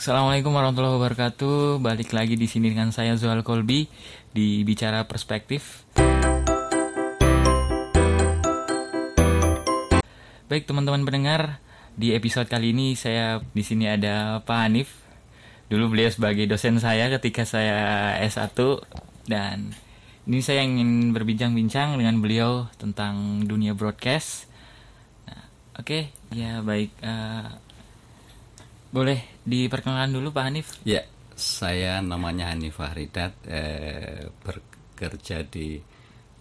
Assalamualaikum warahmatullahi wabarakatuh. Balik lagi di sini dengan saya Zuhal Kolbi di Bicara Perspektif. Baik teman-teman pendengar, di episode kali ini saya di sini ada Pak Hanif. Dulu beliau sebagai dosen saya ketika saya S1 dan ini saya ingin berbincang-bincang dengan beliau tentang dunia broadcast. Nah, Oke, ya baik. eh, boleh diperkenalkan dulu Pak Hanif? Ya, saya namanya Hanif Fahridat, eh, bekerja di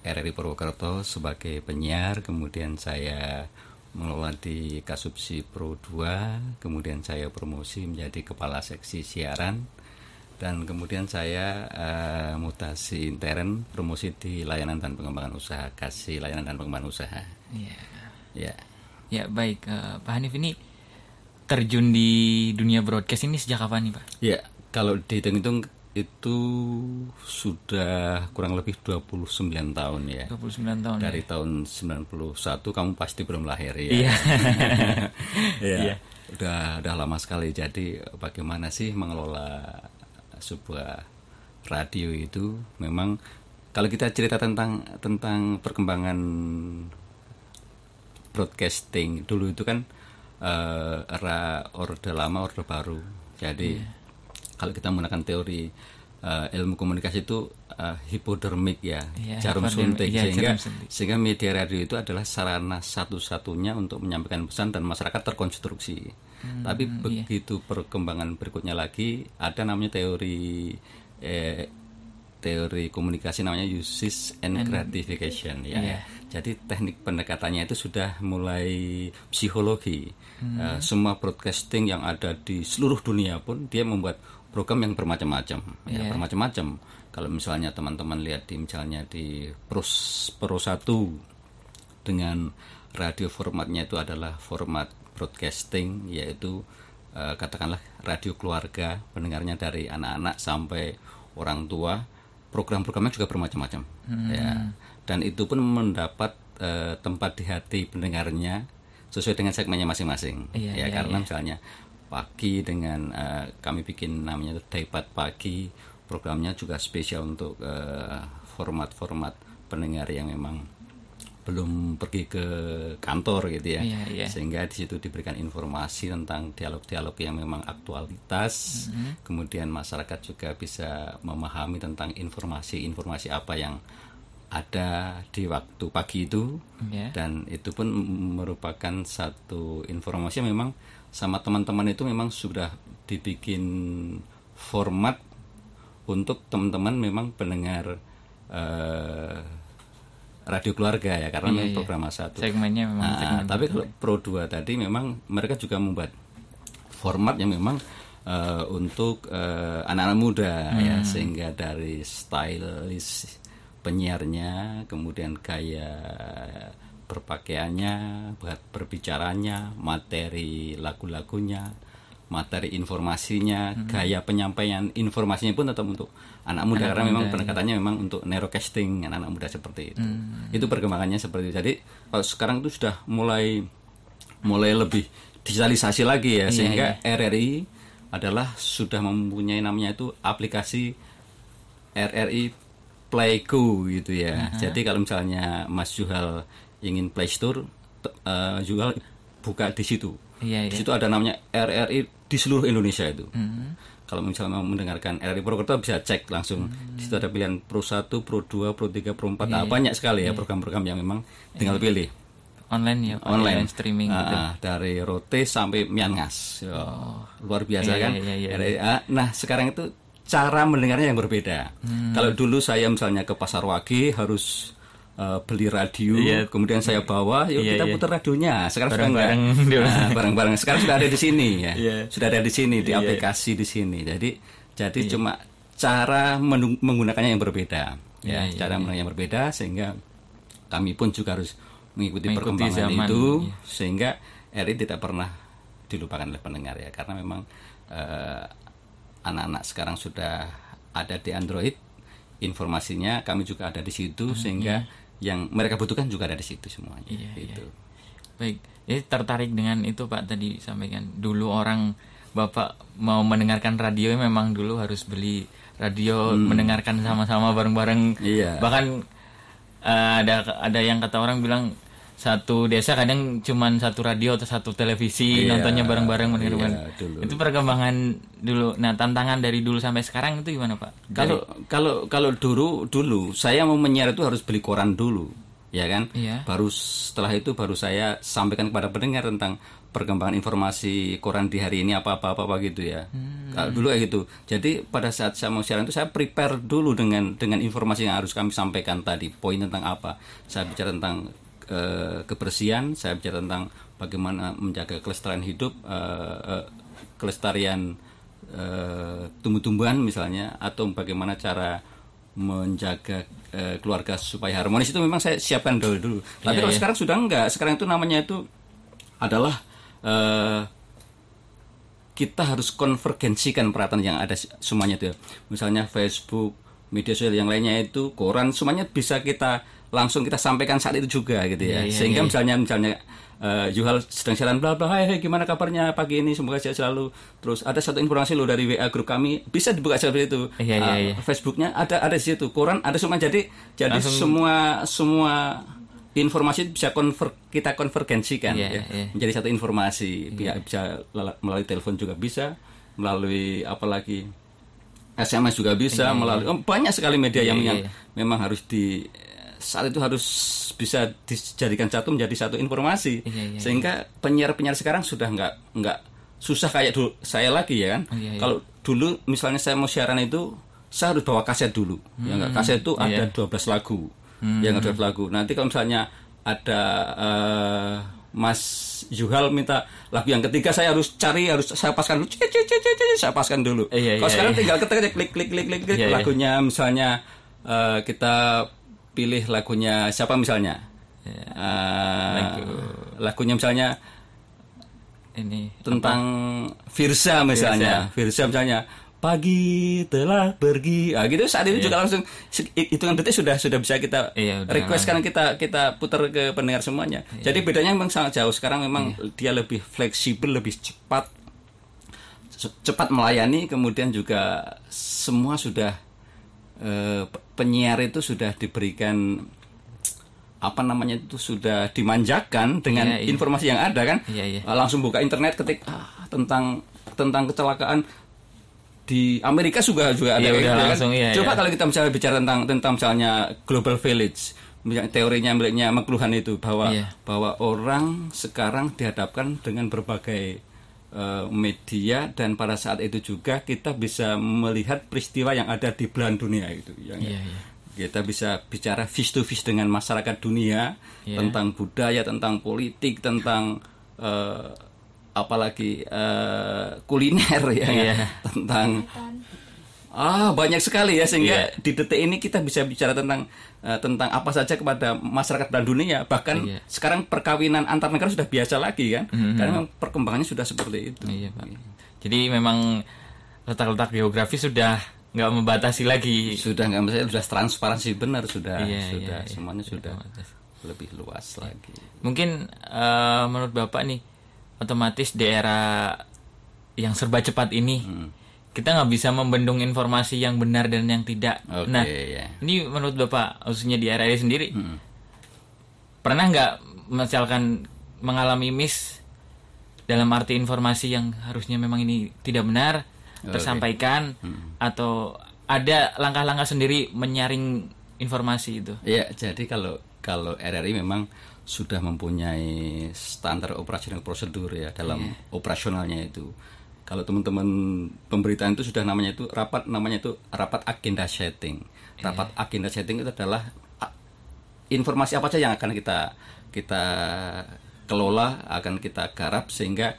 RRI Purwokerto sebagai penyiar, kemudian saya mengelola di Kasubsi Pro 2, kemudian saya promosi menjadi kepala seksi siaran, dan kemudian saya eh, mutasi intern promosi di layanan dan pengembangan usaha, kasih layanan dan pengembangan usaha. Iya. Ya, Ya baik, eh, Pak Hanif ini terjun di dunia broadcast ini sejak kapan nih Pak? Ya, kalau dihitung-hitung itu sudah kurang lebih 29 tahun ya. 29 tahun Dari ya? tahun 91 kamu pasti belum lahir ya. Iya. Iya. Iya. Udah udah lama sekali. Jadi bagaimana sih mengelola sebuah radio itu memang kalau kita cerita tentang tentang perkembangan broadcasting dulu itu kan eh, era orde lama orde baru. Jadi kalau kita menggunakan teori eh, ilmu komunikasi itu eh, hipodermik ya Iya, jarum suntik. Iya, sehingga jarum suntik. sehingga media radio itu adalah sarana satu-satunya untuk menyampaikan pesan dan masyarakat terkonstruksi. Hmm, tapi iya. begitu perkembangan berikutnya lagi ada namanya teori eh, teori komunikasi namanya uses and gratification ya. iya. Jadi teknik pendekatannya itu sudah mulai psikologi. Hmm. Eh, semua broadcasting yang ada di seluruh dunia pun dia membuat program yang bermacam-macam, ya Iya. bermacam-macam. Kalau misalnya teman-teman lihat di misalnya di Pros Pro 1 dengan radio formatnya itu adalah format broadcasting yaitu eh, katakanlah radio keluarga pendengarnya dari anak-anak sampai orang tua program-programnya juga bermacam-macam. Ya. Dan itu pun mendapat eh, tempat di hati pendengarnya sesuai dengan segmennya masing-masing. Iya, ya iya, karena iya. misalnya pagi dengan eh, kami bikin namanya Daypat pagi programnya juga spesial untuk eh, format-format pendengar yang memang belum pergi ke kantor gitu ya Iya, iya. sehingga di situ diberikan informasi tentang dialog-dialog yang memang aktualitas Mm-hmm. kemudian masyarakat juga bisa memahami tentang informasi-informasi apa yang ada di waktu pagi itu Ya. dan itu pun merupakan satu informasi yang memang sama teman-teman itu memang sudah dibikin format untuk teman-teman memang pendengar eh, radio keluarga ya karena Iya, memang iya. program satu. Segmennya memang Nah, segmen tapi kalau Pro 2 tadi memang mereka juga membuat format yang memang eh, untuk eh, anak-anak muda ya Hmm. sehingga dari stylish penyiarnya kemudian gaya berpakaiannya buat berbicaranya materi lagu-lagunya materi informasinya Hmm. gaya penyampaian informasinya pun tetap untuk anak muda Anak karena memang muda, pendekatannya memang untuk narrowcasting anak-anak muda seperti itu Hmm. itu perkembangannya seperti itu jadi kalau sekarang itu sudah mulai mulai lebih digitalisasi lagi ya Iya, sehingga RRI adalah sudah mempunyai namanya itu aplikasi RRI Playgo gitu ya. Jadi kalau misalnya Mas Juhal ingin Play Store, eh, Juhal buka di situ. Iya, Di iya. situ ada namanya RRI di seluruh Indonesia itu. Mhm. Kalau misalnya mau mendengarkan RRI Purwokerto bisa cek langsung. Di situ ada pilihan Pro 1, Pro 2, Pro 3, Pro 4. Ah, banyak sekali ya program-program yang memang tinggal pilih Online ya, Pak? online streaming Ah, gitu. ah, dari Rote sampai Miangas Ya, luar biasa Iya, kan iya, iya, iya. RRA. nah sekarang itu cara mendengarnya yang berbeda Hmm. kalau dulu saya misalnya ke pasar wage harus eh, beli radio Iya. kemudian saya bawa yuk Iya, kita iya. putar radionya. Sekarang sudah Bareng-bareng enggak di- Nah, sekarang sudah ada di sini ya. Iya. sudah ada di sini di Iya. aplikasi di sini. Jadi jadi cuma cara menggunakannya yang berbeda ya. Iya, iya, cara menggunakannya yang berbeda sehingga kami pun juga harus mengikuti, Mengikuti perkembangan zaman, itu iya. sehingga RI tidak pernah dilupakan oleh pendengar ya. Karena memang eh, anak-anak sekarang sudah ada di Android informasinya kami juga ada di situ sehingga yang mereka butuhkan juga ada di situ semuanya Iya, gitu. Baik, jadi tertarik dengan itu Pak tadi sampaikan dulu orang bapak mau mendengarkan radio memang dulu harus beli radio mendengarkan sama-sama bareng-bareng Iya. bahkan eh, ada ada yang kata orang bilang satu desa kadang cuman satu radio atau satu televisi Iya, nontonnya bareng-bareng iya, dulu. itu perkembangan dulu nah tantangan dari dulu sampai sekarang itu gimana pak Kalau kalau kalau dulu dulu saya mau menyiar itu harus beli koran dulu, ya kan? Iya. Baru setelah itu baru saya sampaikan kepada pendengar tentang perkembangan informasi koran di hari ini apa apa apa, apa gitu ya. Kalau dulu kayak gitu. Jadi pada saat saya mau siaran itu saya prepare dulu dengan dengan informasi yang harus kami sampaikan tadi. Poin tentang apa? Saya bicara tentang eh, kebersihan, saya bicara tentang bagaimana menjaga kelestarian hidup, eh, eh, kelestarian eh, tumbuh-tumbuhan misalnya atau bagaimana cara menjaga eh, keluarga supaya harmonis itu memang saya siapkan dulu dulu. Tapi kalau sekarang sudah enggak, sekarang itu namanya itu adalah eh, kita harus konvergensikan peralatan yang ada semuanya itu. ya. Misalnya Facebook, media sosial yang lainnya itu, koran semuanya bisa kita langsung kita sampaikan saat itu juga gitu ya. Sehingga misalnya misalnya eh, Juhal sedang siaran bla bla, hai, hai gimana kabarnya pagi ini semoga sehat selalu. Terus ada satu informasi lo dari WA grup kami bisa dibuka seperti itu. Iya, iya, Eh, iya. Facebooknya ada ada di situ, koran ada semua jadi jadi semua semua informasi bisa konver, kita konvergensikan Iya, ya, iya. menjadi satu informasi Bisa- bisa melalui telepon juga bisa melalui apalagi SMS juga bisa melalui oh, banyak sekali media yang, iya, yang iya. memang harus di saat itu harus bisa dijadikan satu menjadi satu informasi. Iya, iya, sehingga penyiar-penyiar sekarang sudah nggak nggak susah kayak dulu saya lagi ya kan. Oh, iya, iya. kalau dulu misalnya saya mau siaran itu saya harus bawa kaset dulu. Ya nggak? Kaset itu iya. ada 12 lagu. Ya nggak 12 lagu. Nanti kalau misalnya ada eh, Mas Juhal minta lagu yang ketiga saya harus cari harus saya paskan dulu. Saya paskan dulu. Iya, kalau iya, sekarang iya. tinggal ketik klik klik klik klik, klik Iya, iya. lagunya. Misalnya eh, kita pilih lagunya siapa misalnya? Eh, lagunya misalnya ini tentang Firsa misalnya. Firsa misalnya pagi telah pergi. Ah gitu. Saat itu juga langsung hitungan detik sudah sudah bisa kita Iya, request. Kan kita kita putar ke pendengar semuanya. Jadi bedanya memang sangat jauh. Sekarang memang dia lebih fleksibel lebih cepat cepat melayani. Kemudian juga semua sudah eh, pe- penyiar itu sudah diberikan apa namanya itu sudah dimanjakan dengan Iya, iya. informasi yang ada kan? Iya, iya. Langsung buka internet ketik ah, tentang tentang kecelakaan di Amerika juga juga ada kayak udah gitu ya kan. langsung, iya, Coba iya. kalau kita misalnya bicara tentang tentang misalnya global village, misalnya teorinya miliknya McLuhan itu bahwa Iya. bahwa orang sekarang dihadapkan dengan berbagai uh, media dan pada saat itu juga kita bisa melihat peristiwa yang ada di belahan dunia itu ya nggak? Iya, iya. kita bisa bicara face to face dengan masyarakat dunia Iya. tentang budaya, tentang politik, tentang eh, apalagi eh, kuliner ya, Iya. tentang ah banyak sekali ya sehingga Iya. di detik ini kita bisa bicara tentang eh, tentang apa saja kepada masyarakat dan dunia bahkan Iya. sekarang perkawinan antar negara sudah biasa lagi kan karena memang perkembangannya sudah seperti itu. Iya pak. Jadi memang letak-letak geografis sudah nggak membatasi lagi. Sudah nggak masalah, sudah transparansi benar sudah Iya, sudah iya. semuanya sudah Otomatis. lebih luas lagi. Mungkin eh, menurut bapak nih otomatis di era yang serba cepat ini Hmm. kita nggak bisa membendung informasi yang benar dan yang tidak. Oke nah, ya. ini menurut bapak khususnya di era ini sendiri Hmm. pernah nggak misalkan mengalami miss dalam arti informasi yang harusnya memang ini tidak benar tersampaikan Hmm. atau ada langkah-langkah sendiri menyaring informasi itu. Ya, jadi kalau kalau RRI memang sudah mempunyai standar operasional prosedur ya dalam operasionalnya itu. Kalau teman-teman pemberitaan itu sudah namanya itu rapat namanya itu rapat agenda setting. Rapat agenda setting itu adalah informasi apa saja yang akan kita kita kelola, akan kita garap sehingga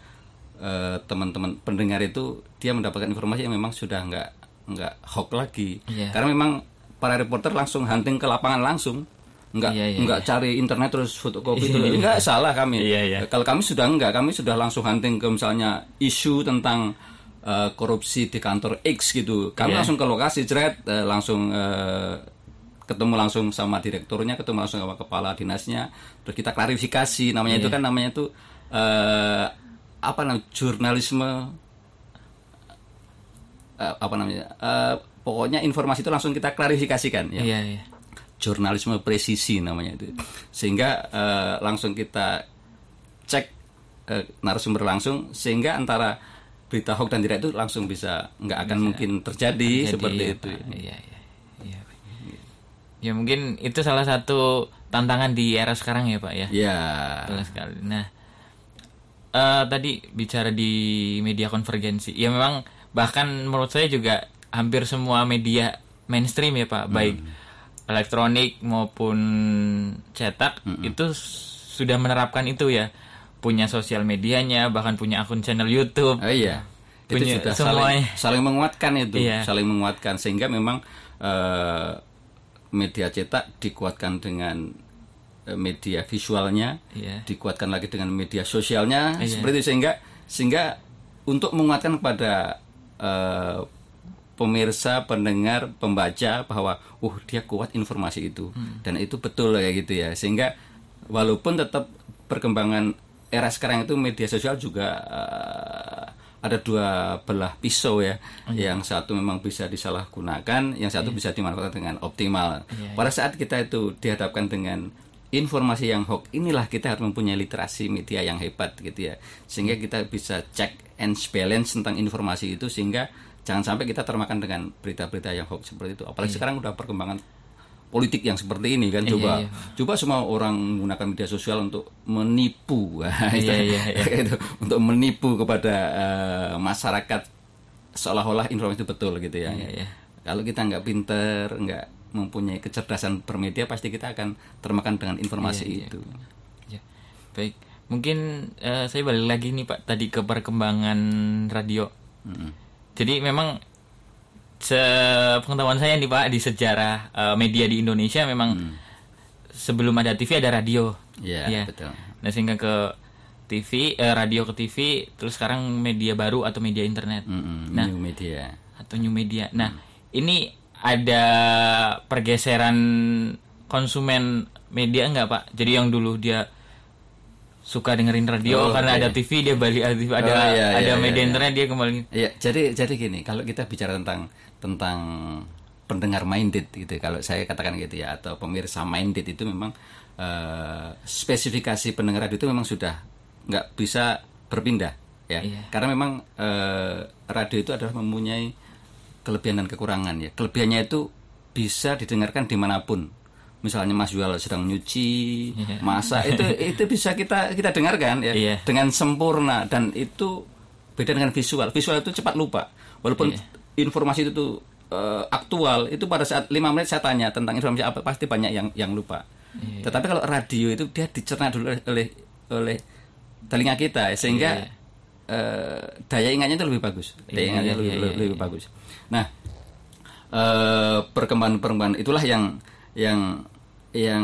eh, teman-teman pendengar itu dia mendapatkan informasi yang memang sudah nggak nggak hoax lagi. Iya. Karena memang para reporter langsung hunting ke lapangan langsung. Nggak Iya, iya, nggak cari internet terus fotokopi itu nggak salah kami. Iya, iya. Kalau kami sudah enggak, kami sudah langsung hunting ke misalnya isu tentang eh, korupsi di kantor X gitu. Kami Iya. langsung ke lokasi jeret eh, langsung eh, ketemu langsung sama direkturnya, ketemu langsung sama kepala dinasnya, terus kita klarifikasi namanya Iya. itu kan namanya itu eh, apa namanya jurnalisme eh, apa namanya? eh, pokoknya informasi itu langsung kita klarifikasikan ya. Iya, iya. Jurnalisme presisi namanya itu. Sehingga eh, langsung kita cek eh, narasumber langsung sehingga antara berita hoax dan tidak itu langsung bisa nggak akan mungkin terjadi, Jadi, seperti ya, itu. Pak. Iya, iya. Iya. Pak. Ya mungkin itu salah satu tantangan di era sekarang ya, Pak ya. Ya. Betul sekali. Nah, eh, tadi bicara di media konvergensi, ya memang bahkan menurut saya juga hampir semua media mainstream ya Pak, baik elektronik maupun cetak itu s- sudah menerapkan itu ya, punya sosial medianya, bahkan punya akun channel YouTube. Oh iya. Itu Punya sudah semuanya. saling, saling menguatkan itu, Iya. saling menguatkan sehingga memang eh, media cetak dikuatkan dengan eh, media visualnya, Iya. dikuatkan lagi dengan media sosialnya, Iya. seperti itu sehingga sehingga untuk menguatkan kepada eh, pemirsa, pendengar, pembaca bahwa uh dia kuat informasi itu Hmm. dan itu betul kayak gitu ya. Sehingga walaupun tetap perkembangan era sekarang itu media sosial juga eh, ada dua belah pisau ya. Iya. Yang satu memang bisa disalahgunakan, yang satu bisa dimanfaatkan dengan optimal. Iya, Pada saat kita itu dihadapkan dengan informasi yang hoax, inilah kita harus mempunyai literasi media yang hebat gitu ya. Sehingga kita bisa check and balance tentang informasi itu sehingga jangan sampai kita termakan dengan berita-berita yang hoax seperti itu. Apalagi sekarang udah perkembangan politik yang seperti ini kan Iya, coba iya. coba semua orang menggunakan media sosial untuk menipu Iya, iya, iya. Itu, untuk menipu kepada eh, masyarakat seolah-olah informasi itu betul gitu ya Iya, iya. kalau kita nggak pinter nggak mempunyai kecerdasan bermedia pasti kita akan termakan dengan informasi Iya, iya. itu Ya, baik. Mungkin eh, saya balik lagi nih Pak tadi ke perkembangan radio. Mm-mm. Jadi memang sepengetahuan saya nih Pak di sejarah eh, media di Indonesia memang sebelum ada TV ada radio. Iya, Iya. betul. Nah sehingga ke TV, eh, radio ke TV, terus sekarang media baru atau media internet Mm-mm, Nah. new media atau new media. Nah ini ada pergeseran konsumen media nggak Pak? Jadi yang dulu dia suka dengerin radio Oh, karena iya. ada TV dia balik ada TV, ada Oh, iya, ada iya, media iya, iya. internet dia kembali Iya, jadi jadi gini, kalau kita bicara tentang tentang pendengar minded gitu, kalau saya katakan gitu ya, atau pemirsa minded itu memang eh, spesifikasi pendengar radio itu memang sudah nggak bisa berpindah ya, Iya. karena memang eh, radio itu adalah mempunyai kelebihan dan kekurangan ya. Kelebihannya itu bisa didengarkan di mana pun. Misalnya Mas Yual sedang nyuci, masak itu itu bisa kita kita dengarkan ya Iya. dengan sempurna dan itu beda dengan visual. Visual itu cepat lupa. Walaupun Iya. informasi itu tuh eh, aktual, itu pada saat lima menit saya tanya tentang informasi apa pasti banyak yang yang lupa. Iya. Tetapi kalau radio itu dia dicerna dulu oleh oleh, telinga kita sehingga Iya, eh, daya ingatnya itu lebih bagus. Daya Iya, ingatnya iya, lebih, iya, lebih, lebih bagus. Nah, eh, perkembangan-perkembangan itulah yang yang yang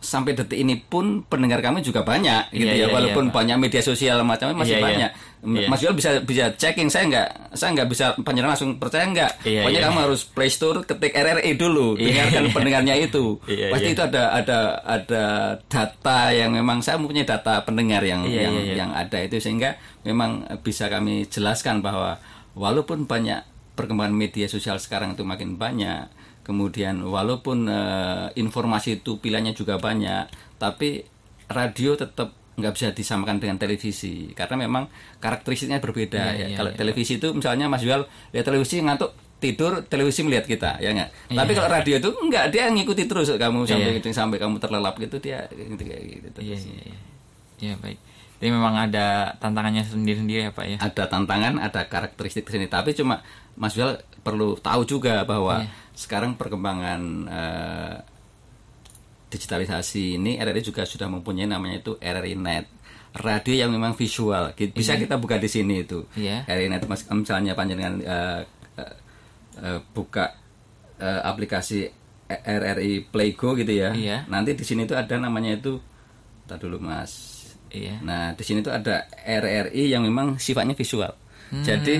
sampai detik ini pun pendengar kami juga banyak gitu Iya, ya iya, walaupun iya, Pak. banyak media sosial macamnya masih Iya, iya. banyak Iya. Mas Yuel bisa bisa checking saya nggak saya nggak bisa panjenengan langsung percaya nggak Iya, pokoknya iya. kamu harus Play Store ketik RRI dulu Iya, dengarkan iya. pendengarnya itu Iya, pasti iya. itu ada ada ada data yang memang saya mempunyai data pendengar yang Iya, yang iya, iya. yang ada itu sehingga memang bisa kami jelaskan bahwa walaupun banyak perkembangan media sosial sekarang itu makin banyak kemudian walaupun eh, informasi itu pilihannya juga banyak tapi radio tetap nggak bisa disamakan dengan televisi karena memang karakteristiknya berbeda Iya, ya iya, kalau iya. televisi itu misalnya Mas Yual lihat televisi ngantuk tidur televisi melihat kita ya nggak tapi kalau radio itu enggak dia ngikuti terus kamu sampai sampai kamu terlelap gitu dia gitu kayak gitu Iya, iya, iya. Iya, baik. Jadi memang ada tantangannya sendiri-sendiri ya, Pak ya. ada tantangan, ada karakteristik sini. Tapi cuma Mas Yual perlu tahu juga bahwa Iya. sekarang perkembangan eh, digitalisasi ini RRI juga sudah mempunyai namanya itu RRI Net. Radio yang memang visual. Ki- Bisa kita buka di sini itu. Iya. RRI Net mas, misalnya panjenengan eh, eh, eh, buka eh, aplikasi RRI Playgo gitu ya. Iya. Nanti di sini itu ada namanya itu Tadi dulu Mas. Iya. Nah, di sini tuh ada RRI yang memang sifatnya visual. Hmm. Jadi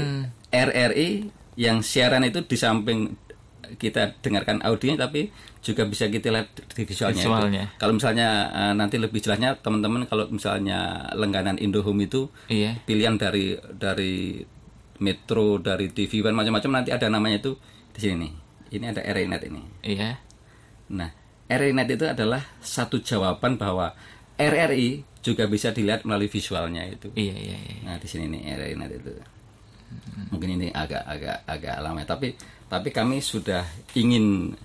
RRI yang siaran itu di samping kita dengarkan audionya tapi juga bisa kita lihat di visualnya. itu. Visualnya. Kalau misalnya eh, nanti lebih jelasnya teman-teman kalau misalnya langganan Indohome itu Iya. pilihan dari dari Metro, dari TV One macam-macam nanti ada namanya itu di sini nih. Ini ada RRI.net ini. Iya. Nah, RRI.net itu adalah satu jawaban bahwa RRI juga bisa dilihat melalui visualnya itu. Iya, iya, iya. Nah, di sini nih RRI.net itu. Mungkin ini agak agak agak lama ya, tapi tapi kami sudah ingin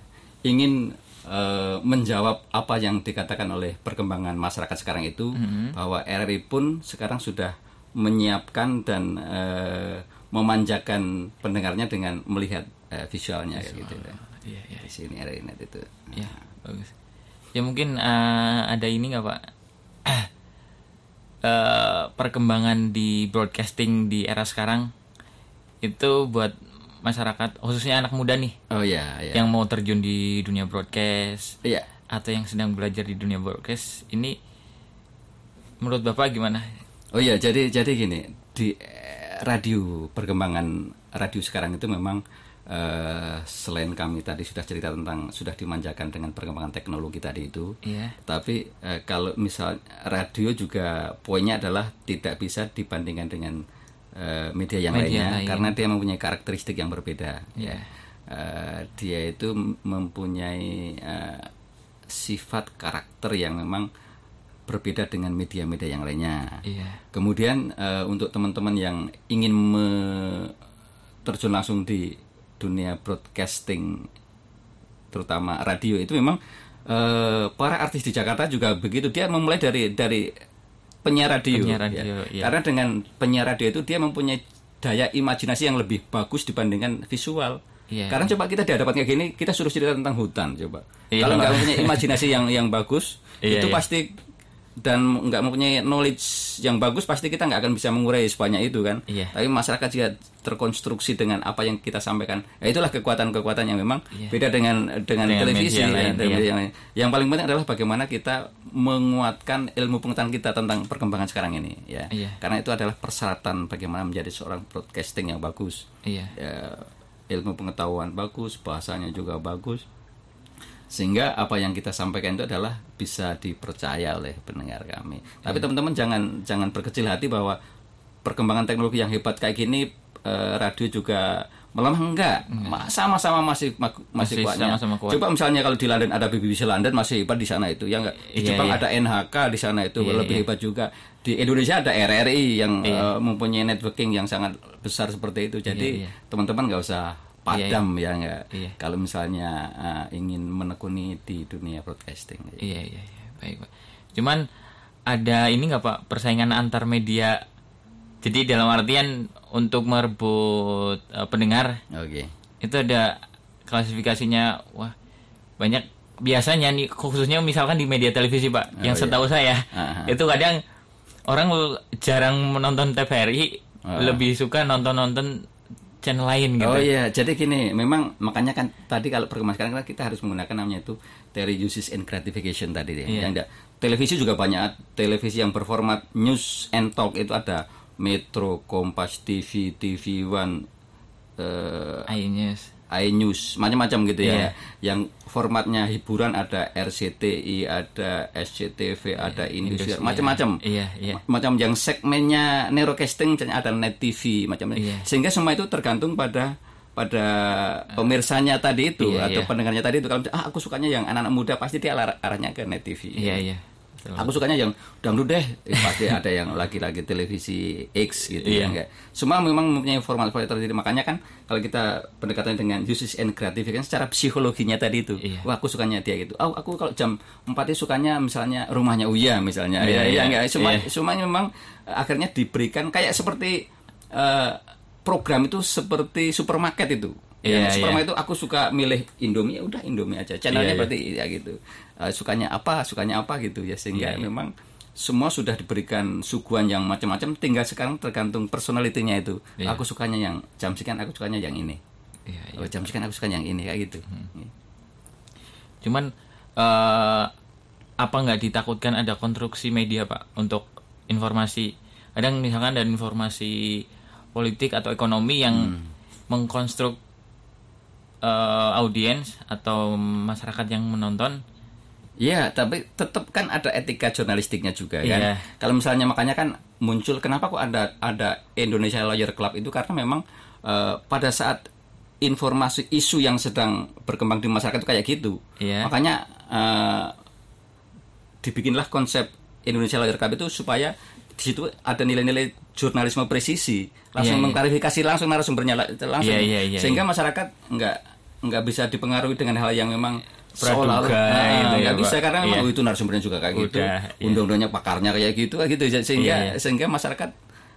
ingin eh, menjawab apa yang dikatakan oleh perkembangan masyarakat sekarang itu bahwa RRI pun sekarang sudah menyiapkan dan eh, memanjakan pendengarnya dengan melihat eh, visualnya kayak gitu. Iya, iya. Di sini RRI.net itu. Ya, bagus. Ya mungkin eh, ada ini nggak Pak? Eh, perkembangan di broadcasting di era sekarang itu buat masyarakat khususnya anak muda nih Oh ya, ya. yang mau terjun di dunia broadcast Iya. atau yang sedang belajar di dunia broadcast ini menurut Bapak gimana? Oh iya, jadi jadi gini di radio perkembangan radio sekarang itu memang eh, selain kami tadi sudah cerita tentang sudah dimanjakan dengan perkembangan teknologi tadi itu, Iya. tapi eh, kalau misal radio juga poinnya adalah tidak bisa dibandingkan dengan eh, media yang Media lainnya lain. karena dia mempunyai karakteristik yang berbeda. Iya. Ya. Eh, dia itu mempunyai eh, sifat karakter yang memang berbeda dengan media-media yang lainnya. Iya. Kemudian eh, untuk teman-teman yang ingin me- terjun langsung di dunia broadcasting, terutama radio itu memang eh, para artis di Jakarta juga begitu. Dia memulai dari dari penyiar radio. Penyiar ya. radio, iya. Karena dengan penyiar radio itu dia mempunyai daya imajinasi yang lebih bagus dibandingkan visual. Iya. Karena coba kita di hadapan kayak gini, kita suruh cerita tentang hutan coba. Iya, Kalau nggak punya imajinasi yang yang bagus, Iya, itu iya. pasti dan nggak mempunyai knowledge yang bagus pasti kita nggak akan bisa mengurai sebanyak itu kan. Iya. Tapi masyarakat juga terkonstruksi dengan apa yang kita sampaikan. Ya, itulah kekuatan-kekuatan yang memang Iya. beda dengan dengan, Dengan televisi. media ya, dengan iya. media yang lain. Yang paling penting adalah bagaimana kita menguatkan ilmu pengetahuan kita tentang perkembangan sekarang ini. Ya. Iya. Karena itu adalah persyaratan bagaimana menjadi seorang broadcasting yang bagus. Iya. Ya, ilmu pengetahuan bagus, bahasanya juga bagus. Sehingga apa yang kita sampaikan itu adalah bisa dipercaya oleh pendengar kami. Tapi teman-teman jangan jangan berkecil hati bahwa perkembangan teknologi yang hebat kayak gini eh, radio juga melemah enggak. Ma- Sama-sama masih ma- masih, Masih kuatnya. sama-sama kuat. Coba misalnya kalau di London ada BBC London masih hebat di sana itu ya enggak. Di Iya, Jepang iya. ada NHK di sana itu Iya, lebih iya. hebat juga. Di Indonesia ada RRI yang Iya. eh, mempunyai networking yang sangat besar seperti itu. Jadi iya. teman-teman nggak usah padam ya enggak. Iya. Kalau misalnya eh, ingin menekuni di dunia broadcasting. Iya, iya, iya. Baik, Pak. Cuman ada ini nggak Pak persaingan antar media? Jadi dalam artian untuk merebut eh, pendengar Oke. itu ada klasifikasinya wah banyak biasanya nih khususnya misalkan di media televisi pak yang iya. setahu saya Aha. itu kadang orang jarang menonton TVRI Ah. lebih suka nonton nonton channel lain gitu Oh iya, jadi gini, memang makanya kan tadi kalau perkembangan sekarang kan kita harus menggunakan namanya itu dari uses and gratification tadi deh. Iya. Yang enggak televisi juga banyak televisi yang berformat news and talk itu ada Metro, Kompas TV, TV One, eh, iNews iNews, macam-macam gitu ya. Iya. Yang formatnya hiburan ada RCTI, ada SCTV, ada Indosiar, Indosiar. macam-macam. Iya, iya. Macam yang segmennya Neurocasting ada Net TV, macam Iya. Sehingga semua itu tergantung pada pada pemirsanya tadi itu Iya, atau iya. pendengarnya tadi itu kalau ah aku sukanya yang anak-anak muda pasti dia arah- arahnya ke Net TV. iya iya Betul. Aku sukanya yang dangdut deh, Eh, pasti ada yang lagi-lagi televisi X gitu Iya. ya enggak. Semua memang mempunyai format-format tertentu. Makanya kan kalau kita pendekatan dengan uses and gratification secara psikologinya tadi itu. Iya. Wah, aku sukanya dia gitu. Oh, aku kalau jam 4 itu sukanya misalnya rumahnya Uya misalnya. Iya, ya, iya. ya enggak. Semua Iya. semuanya memang akhirnya diberikan kayak seperti eh, program itu seperti supermarket itu. Iya, Yang supermarket itu aku suka milih Indomie, ya udah Indomie aja. Channelnya Iya, iya. berarti ya gitu. Eh, sukanya apa, sukanya apa gitu ya sehingga Iya, iya. memang semua sudah diberikan suguhan yang macam-macam tinggal sekarang tergantung personalitinya itu. Iya. Aku sukanya yang jam sekian, aku sukanya yang ini. Iya, iya. Oh, jam sekian aku suka yang ini kayak gitu. Hmm. Cuman eh, apa nggak ditakutkan ada konstruksi media pak untuk informasi? Kadang misalkan ada informasi politik atau ekonomi yang mengkonstruk eh, audiens atau masyarakat yang menonton Iya, tapi tetap kan ada etika jurnalistiknya juga kan. Iya. Kalau misalnya makanya kan muncul kenapa kok ada ada Indonesia Lawyer Club itu karena memang eh, pada saat informasi isu yang sedang berkembang di masyarakat itu kayak gitu. Iya. Makanya eh, dibikinlah konsep Indonesia Lawyer Club itu supaya di situ ada nilai-nilai jurnalisme presisi, langsung Iya, iya. mengklarifikasi langsung narasumbernya la- langsung, Iya, iya, iya, sehingga masyarakat nggak nggak bisa dipengaruhi dengan hal yang memang Praduga seolah-olah- gitu ya, nggak bisa Pak. karena memang Iya. oh, itu narasumbernya juga kayak gitu, Udah, iya. undang-undangnya pakarnya kayak gitu, gitu sehingga Iya, iya. sehingga masyarakat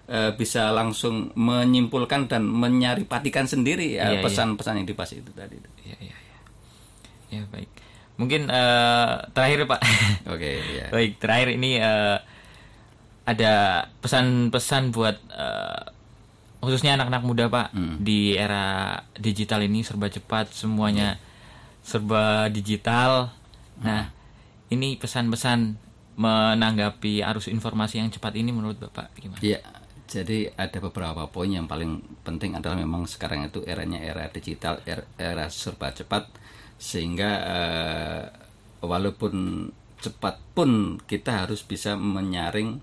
eh, bisa langsung menyimpulkan dan menyaripatikan sendiri ya, Iya, pesan-pesan yang dibahas itu tadi. Iya, iya, iya. Ya, baik. Mungkin eh, terakhir, Pak. Oke, ya. Baik, terakhir ini eh, ada pesan-pesan buat eh, khususnya anak-anak muda Pak Hmm. di era digital ini serba cepat semuanya serba digital. Nah, ini pesan-pesan menanggapi arus informasi yang cepat ini menurut Bapak gimana? Iya, jadi ada beberapa poin yang paling penting adalah memang sekarang itu eranya era digital, era, era serba cepat, sehingga eh, walaupun cepat pun kita harus bisa menyaring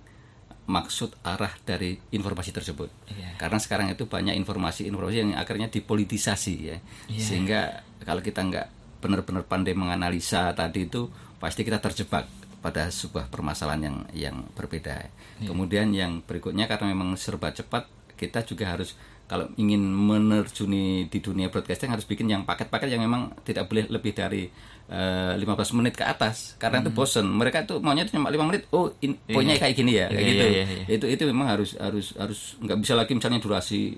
maksud arah dari informasi tersebut. Iya. Karena sekarang itu banyak informasi-informasi yang akhirnya dipolitisasi ya, Iya. sehingga kalau kita nggak benar-benar pandai menganalisa tadi itu pasti kita terjebak pada sebuah permasalahan yang yang berbeda. Kemudian yang berikutnya karena memang serba cepat, kita juga harus kalau ingin menerjuni di dunia broadcasting harus bikin yang paket-paket yang memang tidak boleh lebih dari eh, 15 menit ke atas karena itu bosen. Mereka tuh maunya tuh cuma 5 menit. Oh, in, poinnya kayak gini ya, kayak Iya, gitu. iya, iya. Itu itu memang harus harus harus nggak bisa lagi misalnya durasi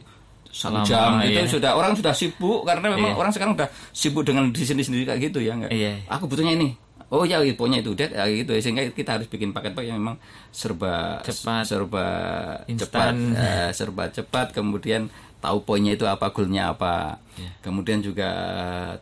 satu Lama, jam itu iya. sudah orang sudah sibuk karena memang Iya. orang sekarang udah sibuk dengan di sini sendiri kayak gitu ya nggak Iya. aku butuhnya ini oh ya iya, pokoknya itu kayak gitu sehingga kita harus bikin paket-paket yang memang serba Cepat. serba Instan. cepat eh, serba cepat kemudian tahu poinnya itu apa goalnya apa Iya. kemudian juga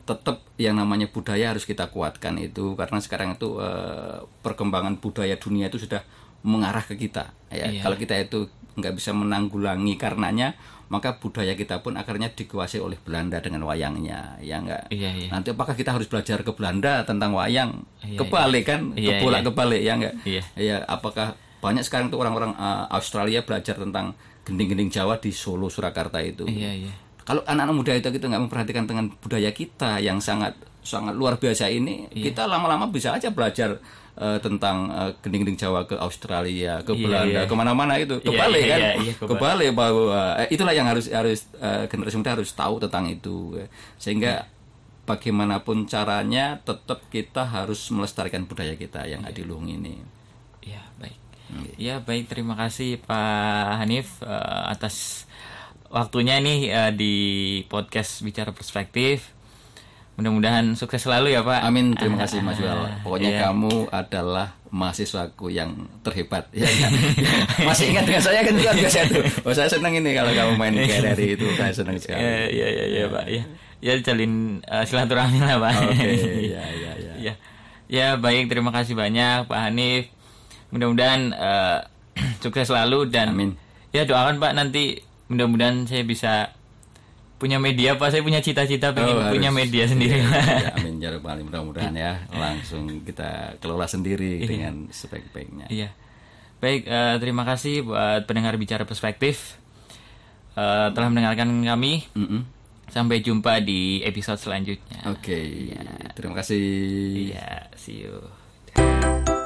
tetap yang namanya budaya harus kita kuatkan itu karena sekarang itu eh, perkembangan budaya dunia itu sudah mengarah ke kita ya Iya. kalau kita itu nggak bisa menanggulangi karenanya maka budaya kita pun akhirnya dikuasai oleh Belanda dengan wayangnya ya enggak Iya, iya. nanti apakah kita harus belajar ke Belanda tentang wayang Iya, kebalik kan Iya, kebolak iya. kebalik ya enggak Iya. ya apakah banyak sekarang tuh orang-orang uh, Australia belajar tentang gending-gending Jawa di Solo Surakarta itu Iya, iya. kalau anak-anak muda itu kita nggak memperhatikan dengan budaya kita yang sangat sangat luar biasa ini Iya. kita lama-lama bisa aja belajar eh, tentang eh, gending-gending Jawa ke Australia ke Iya, Belanda iya. ke mana-mana itu Iya, kebalik iya, kan iya, iya, kebalik. kebalik bahwa eh, itulah yang harus harus eh, generasi muda harus tahu tentang itu eh. sehingga bagaimanapun caranya tetap kita harus melestarikan budaya kita yang adiluhung ini Ya, baik. Ya, baik. Terima kasih Pak Hanif eh, atas waktunya nih eh, di podcast Bicara Perspektif. Mudah-mudahan sukses selalu ya, Pak. Amin, terima kasih Mas Yuel. Pokoknya Iya. kamu adalah mahasiswaku yang terhebat. Ya, kan? Masih ingat dengan saya kan luar biasa itu. Oh, saya senang ini kalau kamu main kayak dari itu, saya senang sekali. Ya, ya, ya, ya, Pak. Ya, ya jalin eh, silaturahmi lah, Pak. Oke, ya, ya, ya. ya. Ya, baik. Terima kasih banyak, Pak Hanif. Mudah-mudahan eh, sukses selalu dan Amin. ya doakan Pak nanti mudah-mudahan saya bisa punya media Pak. Saya punya cita-cita pengen Oh, punya media sendiri. Ya, ya, amin ya alamin. mudah-mudahan ya langsung kita kelola sendiri dengan sebaik-baiknya. Iya. Baik, eh, terima kasih buat pendengar bicara perspektif eh, telah mendengarkan kami. Mm-mm. Sampai jumpa di episode selanjutnya. Oke, terima kasih. Iya, see you.